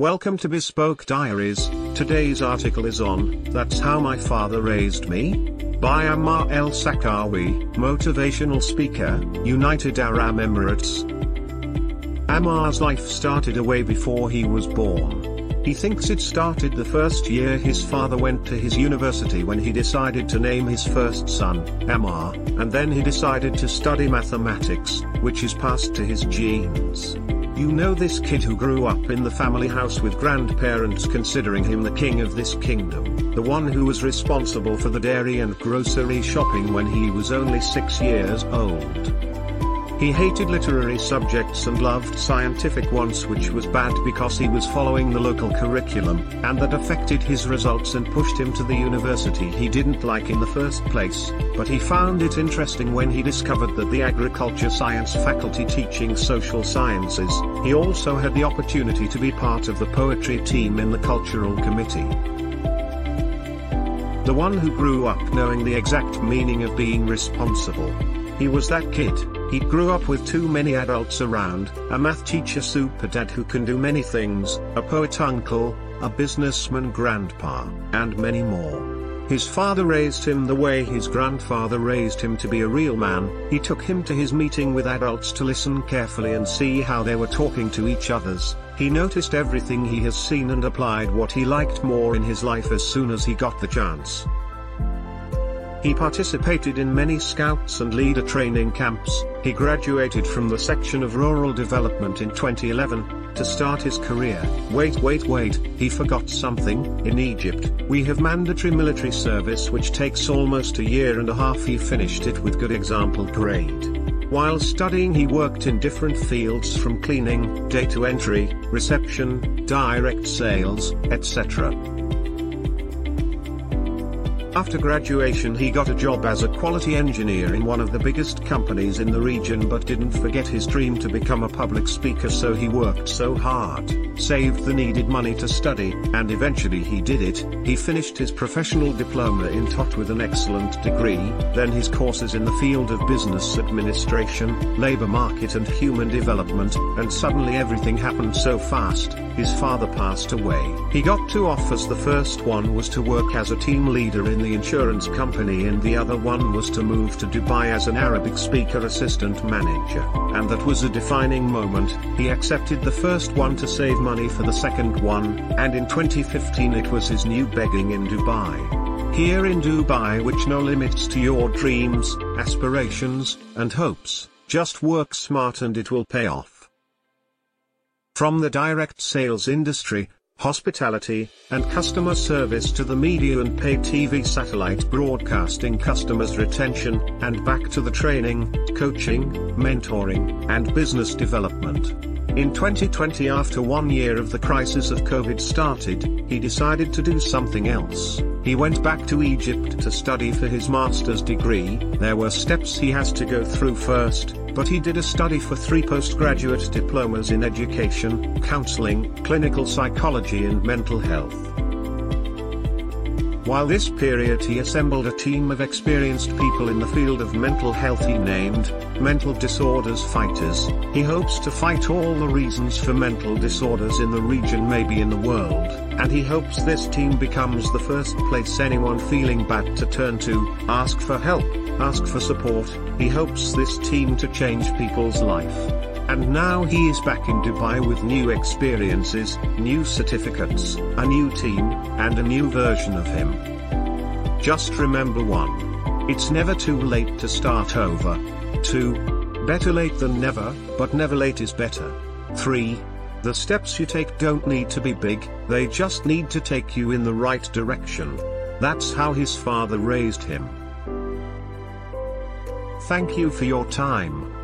Welcome to Bespoke Diaries. Today's article is on That's How My Father Raised Me by Ammar El Sakawi, motivational speaker, United Arab Emirates. Ammar's life started away before he was born. He thinks it started the first year his father went to his university when he decided to name his first son, Ammar, and then he decided to study mathematics, which is passed to his genes. You know this kid who grew up in the family house with grandparents considering him the king of this kingdom, the one who was responsible for the dairy and grocery shopping when he was only six years old. He hated literary subjects and loved scientific ones which was bad because he was following the local curriculum, and that affected his results and pushed him to the university he didn't like in the first place, but he found it interesting when he discovered that the agriculture science faculty teaching social sciences, he also had the opportunity to be part of the poetry team in the cultural committee. The one who grew up knowing the exact meaning of being responsible. He was that kid. He grew up with too many adults around, a math teacher super dad who can do many things, a poet uncle, a businessman grandpa, and many more. His father raised him the way his grandfather raised him to be a real man, he took him to his meeting with adults to listen carefully and see how they were talking to each others, he noticed everything he has seen and applied what he liked more in his life as soon as he got the chance. He participated in many scouts and leader training camps, he graduated from the section of rural development in 2011, to start his career. Wait wait wait, he forgot something, in Egypt, we have mandatory military service which takes almost a year and a half he finished it with good example grade. While studying he worked in different fields from cleaning, data entry, reception, direct sales, etc. After graduation he got a job as a quality engineer in one of the biggest companies in the region but didn't forget his dream to become a public speaker so he worked so hard, saved the needed money to study, and eventually he did it, he finished his professional diploma in TOT with an excellent degree, then his courses in the field of business administration, labor market and human development, and suddenly everything happened so fast, his father passed away. He got two offers the first one was to work as a team leader in the insurance company and the other one was to move to Dubai as an Arabic speaker assistant manager, and that was a defining moment, he accepted the first one to save money for the second one, and in 2015 it was his new begging in Dubai. Here in Dubai which no limits to your dreams, aspirations, and hopes, just work smart and it will pay off. From the direct sales industry, hospitality, and customer service to the media and pay TV satellite broadcasting customers retention, and back to the training, coaching, mentoring, and business development. In 2020 after one year of the crisis of COVID started, he decided to do something else. He went back to Egypt to study for his master's degree, there were steps he has to go through first, but he did a study for three postgraduate diplomas in education, counseling, clinical psychology and mental health. While this period he assembled a team of experienced people in the field of mental health he named, Mental Disorders Fighters, he hopes to fight all the reasons for mental disorders in the region maybe in the world, and he hopes this team becomes the first place anyone feeling bad to turn to, ask for help, ask for support, he hopes this team to change people's life. And now he is back in Dubai with new experiences, new certificates, a new team, and a new version of him. Just remember one. It's never too late to start over. 2. Better late than never, but never late is better. 3. The steps you take don't need to be big, they just need to take you in the right direction. That's how his father raised him. Thank you for your time.